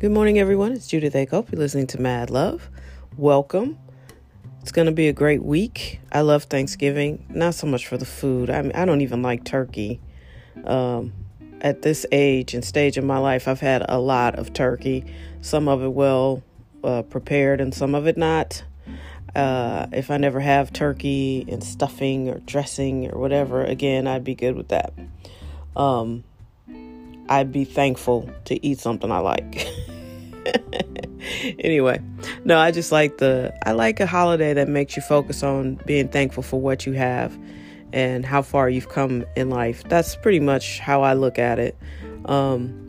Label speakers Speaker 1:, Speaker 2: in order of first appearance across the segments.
Speaker 1: Good morning, everyone. It's Judith Akope. You're listening to Mad Love. Welcome. It's going to be a great week. I love Thanksgiving, not so much for the food. I mean, I don't even like turkey. Um, at this age and stage in my life, I've had a lot of turkey. Some of it well uh, prepared, and some of it not. Uh, if I never have turkey and stuffing or dressing or whatever, again, I'd be good with that. Um, I'd be thankful to eat something I like. anyway, no, I just like the I like a holiday that makes you focus on being thankful for what you have and how far you've come in life. That's pretty much how I look at it. Um,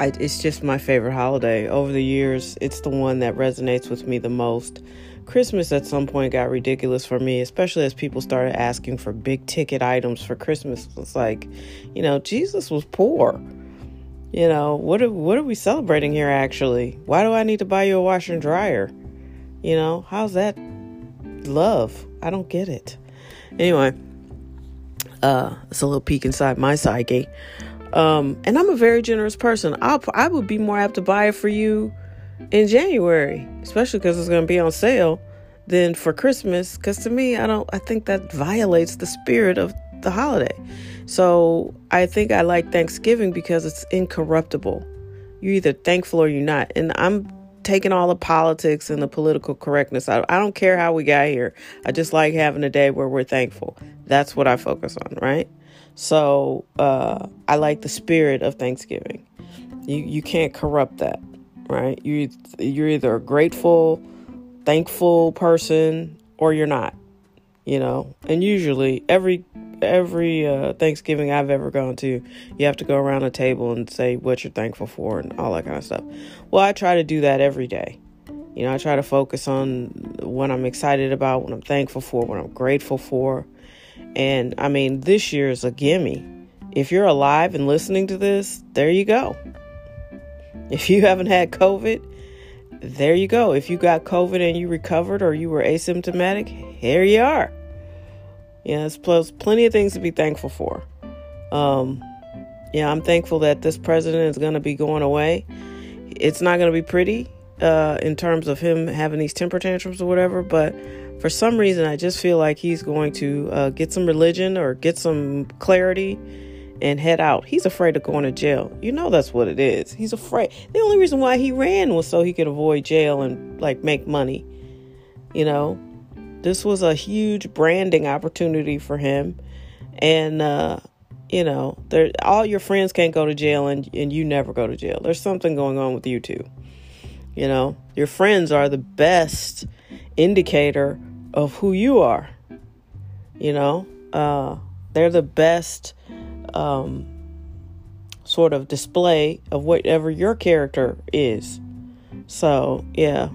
Speaker 1: I, it's just my favorite holiday. Over the years, it's the one that resonates with me the most. Christmas at some point got ridiculous for me, especially as people started asking for big ticket items for Christmas. It's like, you know, Jesus was poor. You know, what are, what are we celebrating here actually? Why do I need to buy you a washer and dryer? You know, how's that love? I don't get it. Anyway, uh, it's a little peek inside my psyche. Um, and I'm a very generous person. I'll, I would be more apt to buy it for you in January, especially because it's going to be on sale, than for Christmas. Because to me, I don't. I think that violates the spirit of the holiday. So I think I like Thanksgiving because it's incorruptible. You're either thankful or you're not. And I'm taking all the politics and the political correctness out. I don't care how we got here. I just like having a day where we're thankful. That's what I focus on, right? So uh, I like the spirit of Thanksgiving. You you can't corrupt that right? You you're either a grateful, thankful person or you're not. You know, and usually every every uh, Thanksgiving I've ever gone to, you have to go around a table and say what you're thankful for and all that kind of stuff. Well, I try to do that every day. You know, I try to focus on what I'm excited about, what I'm thankful for, what I'm grateful for. And I mean, this year is a gimme. If you're alive and listening to this, there you go. If you haven't had COVID, there you go. If you got COVID and you recovered or you were asymptomatic, here you are. Yeah, there's plus plenty of things to be thankful for. Um, yeah, I'm thankful that this president is going to be going away. It's not going to be pretty uh, in terms of him having these temper tantrums or whatever, but for some reason, I just feel like he's going to uh, get some religion or get some clarity and head out. He's afraid of going to jail. You know that's what it is. He's afraid. The only reason why he ran was so he could avoid jail and like make money. You know, this was a huge branding opportunity for him. And uh you know, there all your friends can't go to jail and and you never go to jail. There's something going on with you too. You know, your friends are the best indicator of who you are. You know, uh they're the best um, sort of display of whatever your character is. So yeah,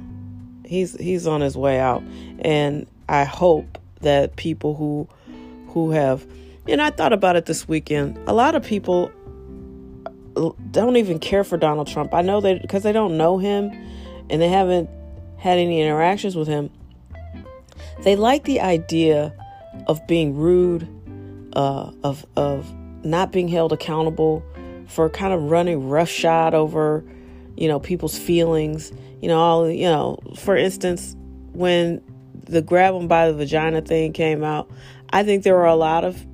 Speaker 1: he's he's on his way out, and I hope that people who who have and I thought about it this weekend. A lot of people don't even care for Donald Trump. I know that because they don't know him and they haven't had any interactions with him. They like the idea of being rude, uh, of of not being held accountable for kind of running roughshod over, you know, people's feelings. You know, all you know, for instance, when the grab them by the vagina thing came out, I think there were a lot of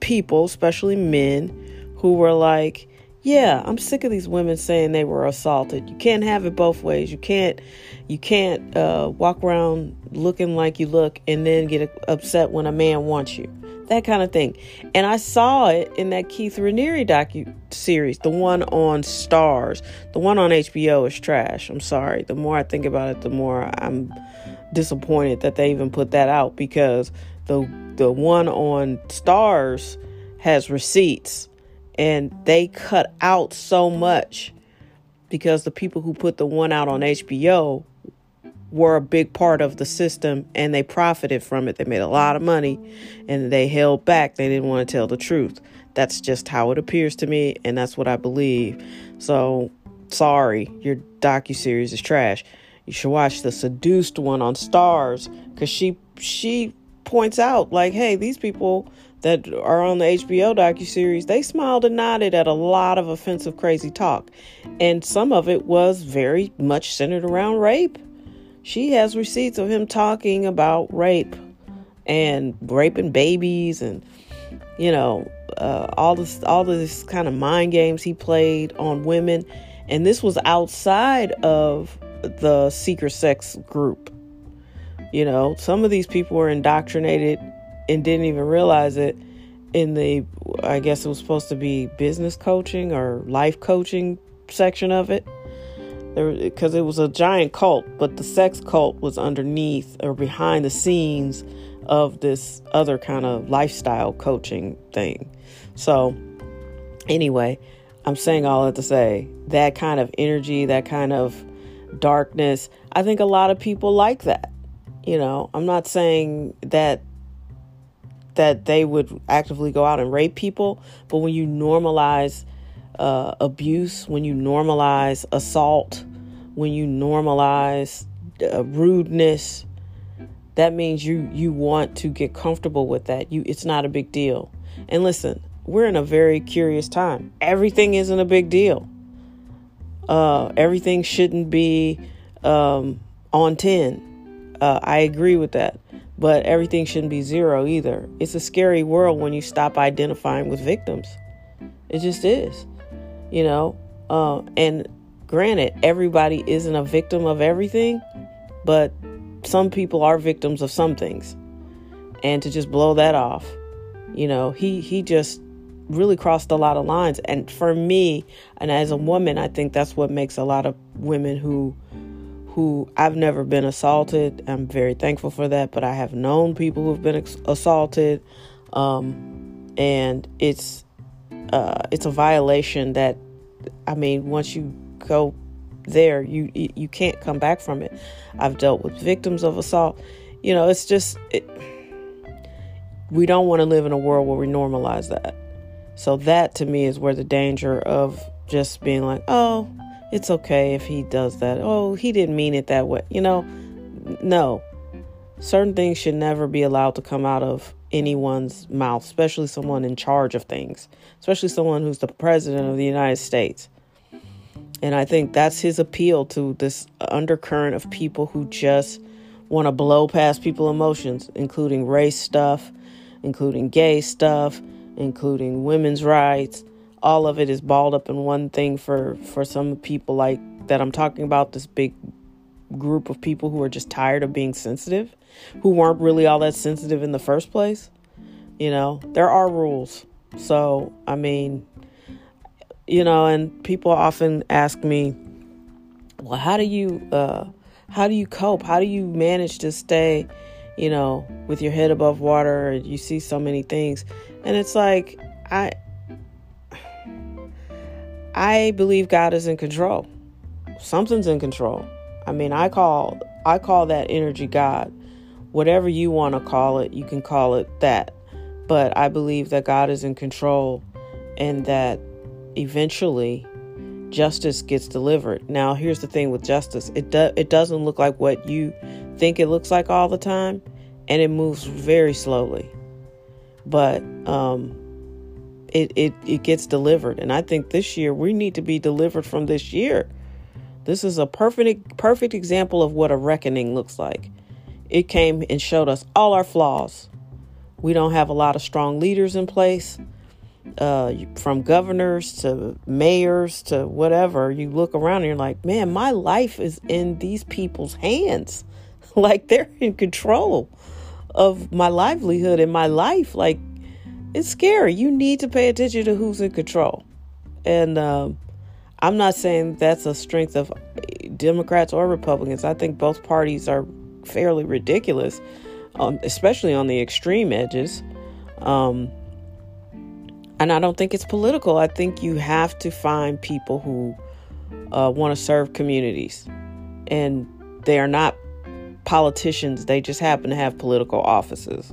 Speaker 1: people, especially men, who were like, yeah, I'm sick of these women saying they were assaulted. You can't have it both ways. You can't you can't uh, walk around looking like you look and then get upset when a man wants you that kind of thing. And I saw it in that Keith Raniere docu series, the one on Starz. The one on HBO is trash. I'm sorry. The more I think about it, the more I'm disappointed that they even put that out because the the one on Starz has receipts and they cut out so much because the people who put the one out on HBO were a big part of the system and they profited from it. They made a lot of money and they held back. They didn't want to tell the truth. That's just how it appears to me and that's what I believe. So, sorry, your docu series is trash. You should watch the seduced one on Starz cuz she she points out, like, hey, these people that are on the HBO docu series, they smiled and nodded at a lot of offensive, crazy talk. And some of it was very much centered around rape. She has receipts of him talking about rape and raping babies and, you know, uh, all this, all this kind of mind games he played on women. And this was outside of the secret sex group. You know, some of these people were indoctrinated and didn't even realize it in the I guess it was supposed to be business coaching or life coaching section of it. Because it was a giant cult, but the sex cult was underneath or behind the scenes of this other kind of lifestyle coaching thing. So, anyway, I'm saying all that to say that kind of energy, that kind of darkness, I think a lot of people like that. You know, I'm not saying that that they would actively go out and rape people, but when you normalize uh, abuse, when you normalize assault, when you normalize uh, rudeness, that means you you want to get comfortable with that. You it's not a big deal. And listen, we're in a very curious time. Everything isn't a big deal. Uh, everything shouldn't be um, on ten. Uh, I agree with that but everything shouldn't be zero either. It's a scary world when you stop identifying with victims. It just is, you know. Uh, and granted, everybody isn't a victim of everything, but some people are victims of some things. And to just blow that off, you know, he he just really crossed a lot of lines. And for me, and as a woman, I think that's what makes a lot of women who who I've never been assaulted. I'm very thankful for that, but I have known people who've been assaulted, um, and it's uh, it's a violation that I mean, once you go there, you you can't come back from it. I've dealt with victims of assault. You know, it's just it, we don't want to live in a world where we normalize that. So that to me is where the danger of just being like, oh, it's okay if he does that. Oh, he didn't mean it that way. You know, no. Certain things should never be allowed to come out of anyone's mouth, especially someone in charge of things, especially someone who's the president of the United States. And I think that's his appeal to this undercurrent of people who just want to blow past people's emotions, including race stuff, including gay stuff, including women's rights, all of it is balled up in one thing for for some people like that I'm talking about this big group of people who are just tired of being sensitive, who weren't really all that sensitive in the first place. You know, there are rules. So, I mean, you know, and people often ask me, "Well, how do you uh how do you cope? How do you manage to stay, you know, with your head above water? You see so many things." And it's like I I believe God is in control. Something's in control. I mean, I call I call that energy God. Whatever you want to call it, you can call it that. But I believe that God is in control and that eventually justice gets delivered. Now, here's the thing with justice. It do, it doesn't look like what you think it looks like all the time and it moves very slowly. But um it, it, it gets delivered. And I think this year we need to be delivered from this year. This is a perfect perfect example of what a reckoning looks like. It came and showed us all our flaws. We don't have a lot of strong leaders in place, uh, from governors to mayors to whatever. You look around and you're like, man, my life is in these people's hands. like they're in control of my livelihood and my life. Like it's scary. You need to pay attention to who's in control. And um, I'm not saying that's a strength of Democrats or Republicans. I think both parties are fairly ridiculous, um, especially on the extreme edges. Um, and I don't think it's political. I think you have to find people who uh, want to serve communities. And they are not politicians, they just happen to have political offices.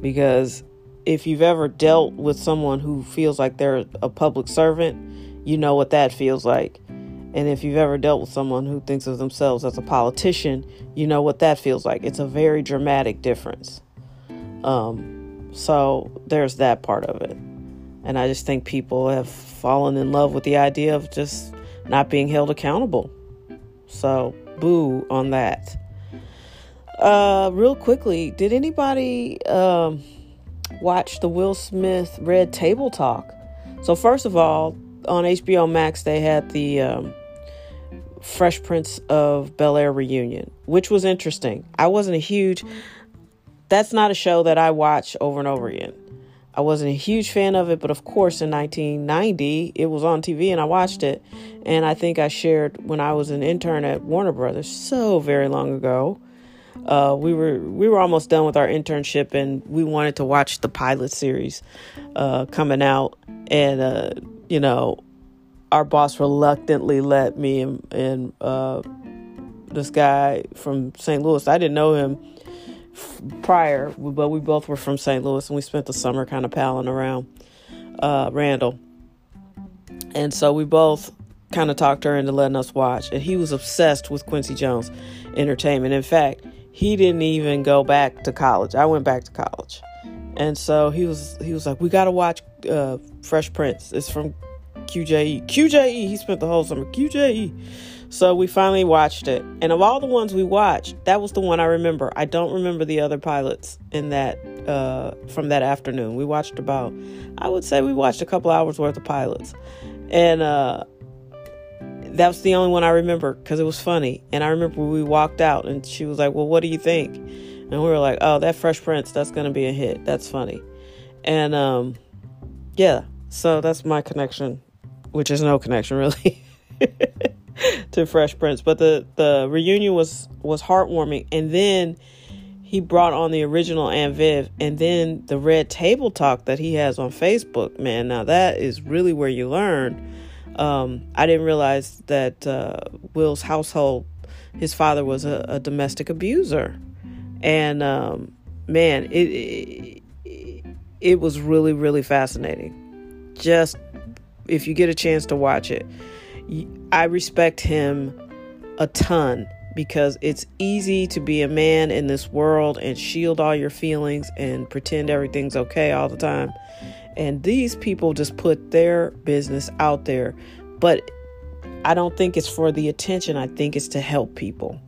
Speaker 1: Because if you've ever dealt with someone who feels like they're a public servant, you know what that feels like. And if you've ever dealt with someone who thinks of themselves as a politician, you know what that feels like. It's a very dramatic difference. Um, so there's that part of it. And I just think people have fallen in love with the idea of just not being held accountable. So, boo on that. Uh, real quickly, did anybody um, watch the Will Smith Red Table Talk? So, first of all, on HBO Max, they had the um, Fresh Prince of Bel Air reunion, which was interesting. I wasn't a huge, that's not a show that I watch over and over again. I wasn't a huge fan of it, but of course, in 1990, it was on TV and I watched it. And I think I shared when I was an intern at Warner Brothers so very long ago. Uh, we were we were almost done with our internship, and we wanted to watch the pilot series uh, coming out. And uh, you know, our boss reluctantly let me and, and uh, this guy from St. Louis. I didn't know him prior, but we both were from St. Louis and we spent the summer kind of palling around uh, Randall. And so we both kind of talked her into letting us watch. And he was obsessed with Quincy Jones Entertainment. In fact, he didn't even go back to college. I went back to college. And so he was he was like, "We got to watch uh, Fresh Prince. It's from QJE. QJE. He spent the whole summer QJE." So we finally watched it. And of all the ones we watched, that was the one I remember. I don't remember the other pilots in that uh, from that afternoon. We watched about I would say we watched a couple hours worth of pilots. And uh, that was the only one I remember because it was funny. And I remember we walked out and she was like, Well, what do you think? And we were like, Oh, that Fresh Prince, that's going to be a hit. That's funny. And um, yeah, so that's my connection, which is no connection really. to Fresh Prince. But the the reunion was was heartwarming, and then he brought on the original Aunt Viv, and then the Red Table Talk that he has on Facebook. Man, now that is really where you learn. Um, I didn't realize that uh, Will's household, his father was a, a domestic abuser, and um, man, it, it it was really really fascinating. Just if you get a chance to watch it I respect him a ton because it's easy to be a man in this world and shield all your feelings and pretend everything's okay all the time. And these people just put their business out there. But I don't think it's for the attention, I think it's to help people.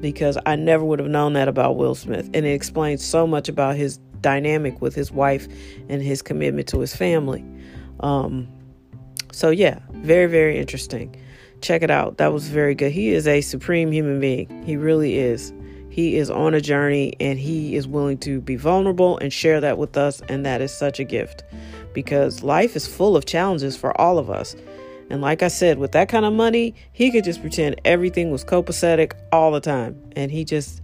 Speaker 1: Because I never would have known that about Will Smith. And it explains so much about his dynamic with his wife and his commitment to his family. Um, so, yeah, very, very interesting. Check it out. That was very good. He is a supreme human being. He really is. He is on a journey and he is willing to be vulnerable and share that with us. And that is such a gift because life is full of challenges for all of us. And like I said, with that kind of money, he could just pretend everything was copacetic all the time. And he just,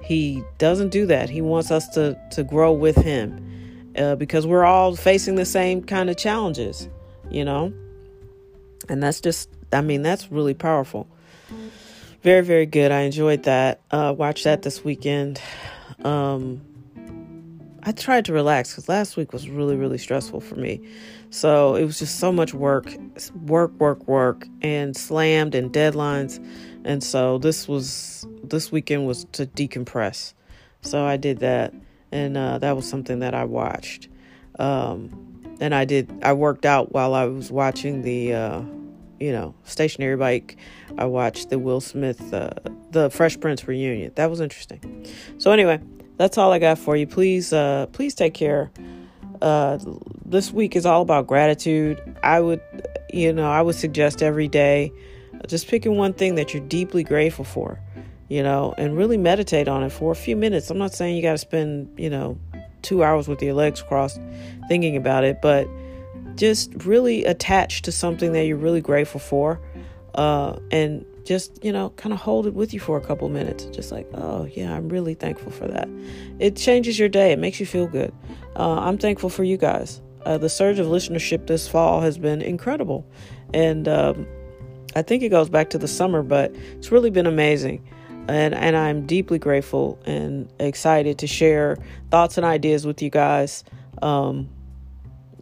Speaker 1: he doesn't do that. He wants us to, to grow with him uh, because we're all facing the same kind of challenges, you know? And that's just, I mean, that's really powerful. Very, very good. I enjoyed that. Uh, watched that this weekend. Um, I tried to relax because last week was really, really stressful for me. So it was just so much work, work, work, work, and slammed and deadlines. And so this was, this weekend was to decompress. So I did that. And uh, that was something that I watched. Um, and I did. I worked out while I was watching the, uh, you know, stationary bike. I watched the Will Smith, uh, the Fresh Prince reunion. That was interesting. So anyway, that's all I got for you. Please, uh, please take care. Uh, this week is all about gratitude. I would, you know, I would suggest every day just picking one thing that you're deeply grateful for, you know, and really meditate on it for a few minutes. I'm not saying you got to spend, you know, two hours with your legs crossed thinking about it, but just really attach to something that you're really grateful for. Uh, and just, you know, kind of hold it with you for a couple minutes. Just like, oh, yeah, I'm really thankful for that. It changes your day, it makes you feel good. Uh, I'm thankful for you guys. Uh, the surge of listenership this fall has been incredible. And um, I think it goes back to the summer, but it's really been amazing and and I'm deeply grateful and excited to share thoughts and ideas with you guys. Um,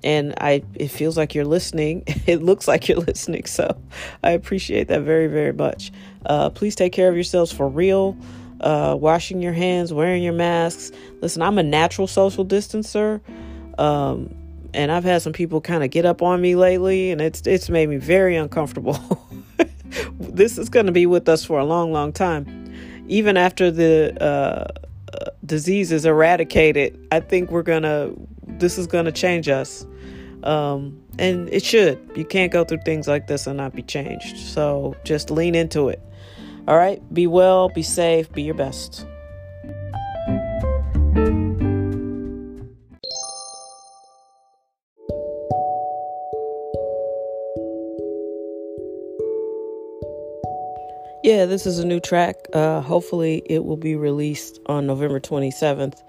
Speaker 1: and I it feels like you're listening. It looks like you're listening, so I appreciate that very very much. Uh, please take care of yourselves for real. uh, washing your hands, wearing your masks. Listen, I'm a natural social distancer. Um, and I've had some people kind of get up on me lately, and it's it's made me very uncomfortable. this is going to be with us for a long, long time, even after the uh, uh, disease is eradicated. I think we're gonna. This is going to change us, um, and it should. You can't go through things like this and not be changed. So just lean into it. All right. Be well. Be safe. Be your best. Yeah, this is a new track. Uh, hopefully, it will be released on November 27th.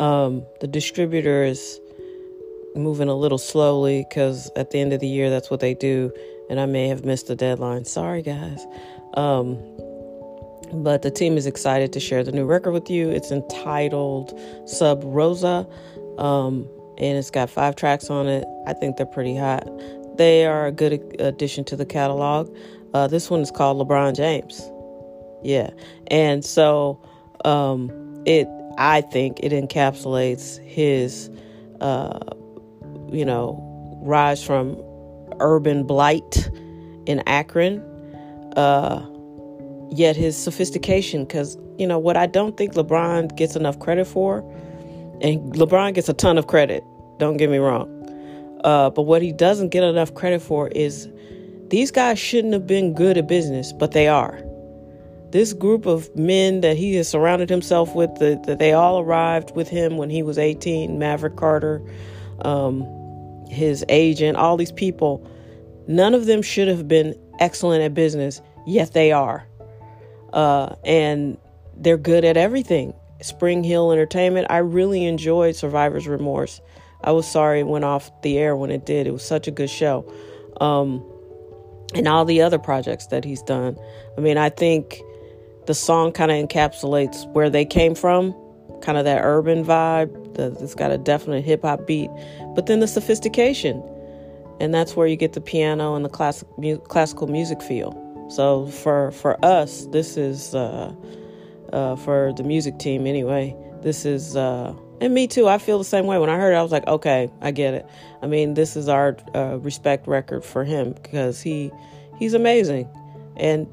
Speaker 1: Um, the distributor is moving a little slowly because at the end of the year, that's what they do, and I may have missed the deadline. Sorry, guys. Um, but the team is excited to share the new record with you. It's entitled Sub Rosa, um, and it's got five tracks on it. I think they're pretty hot. They are a good addition to the catalog. Uh, this one is called LeBron James. Yeah. And so um, it, I think it encapsulates his, uh, you know, rise from urban blight in Akron, uh, yet his sophistication. Because, you know, what I don't think LeBron gets enough credit for, and LeBron gets a ton of credit, don't get me wrong. Uh, but what he doesn't get enough credit for is these guys shouldn't have been good at business, but they are. This group of men that he has surrounded himself with, that the, they all arrived with him when he was 18, Maverick Carter, um, his agent, all these people, none of them should have been excellent at business, yet they are. Uh, and they're good at everything. Spring Hill Entertainment, I really enjoyed Survivor's Remorse. I was sorry it went off the air when it did. It was such a good show. Um, and all the other projects that he's done. I mean, I think the song kind of encapsulates where they came from, kind of that urban vibe. The, it's got a definite hip hop beat, but then the sophistication, and that's where you get the piano and the classic mu- classical music feel. So for for us, this is uh, uh, for the music team anyway. This is uh, and me too. I feel the same way. When I heard it, I was like, okay, I get it. I mean, this is our uh, respect record for him because he he's amazing, and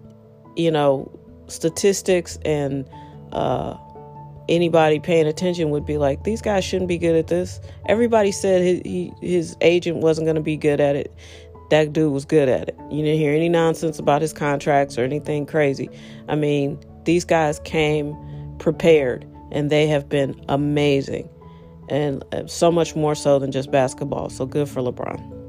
Speaker 1: you know, statistics and uh, anybody paying attention would be like, these guys shouldn't be good at this. Everybody said his, he, his agent wasn't going to be good at it. That dude was good at it. You didn't hear any nonsense about his contracts or anything crazy. I mean, these guys came prepared and they have been amazing and uh, so much more so than just basketball. So good for LeBron.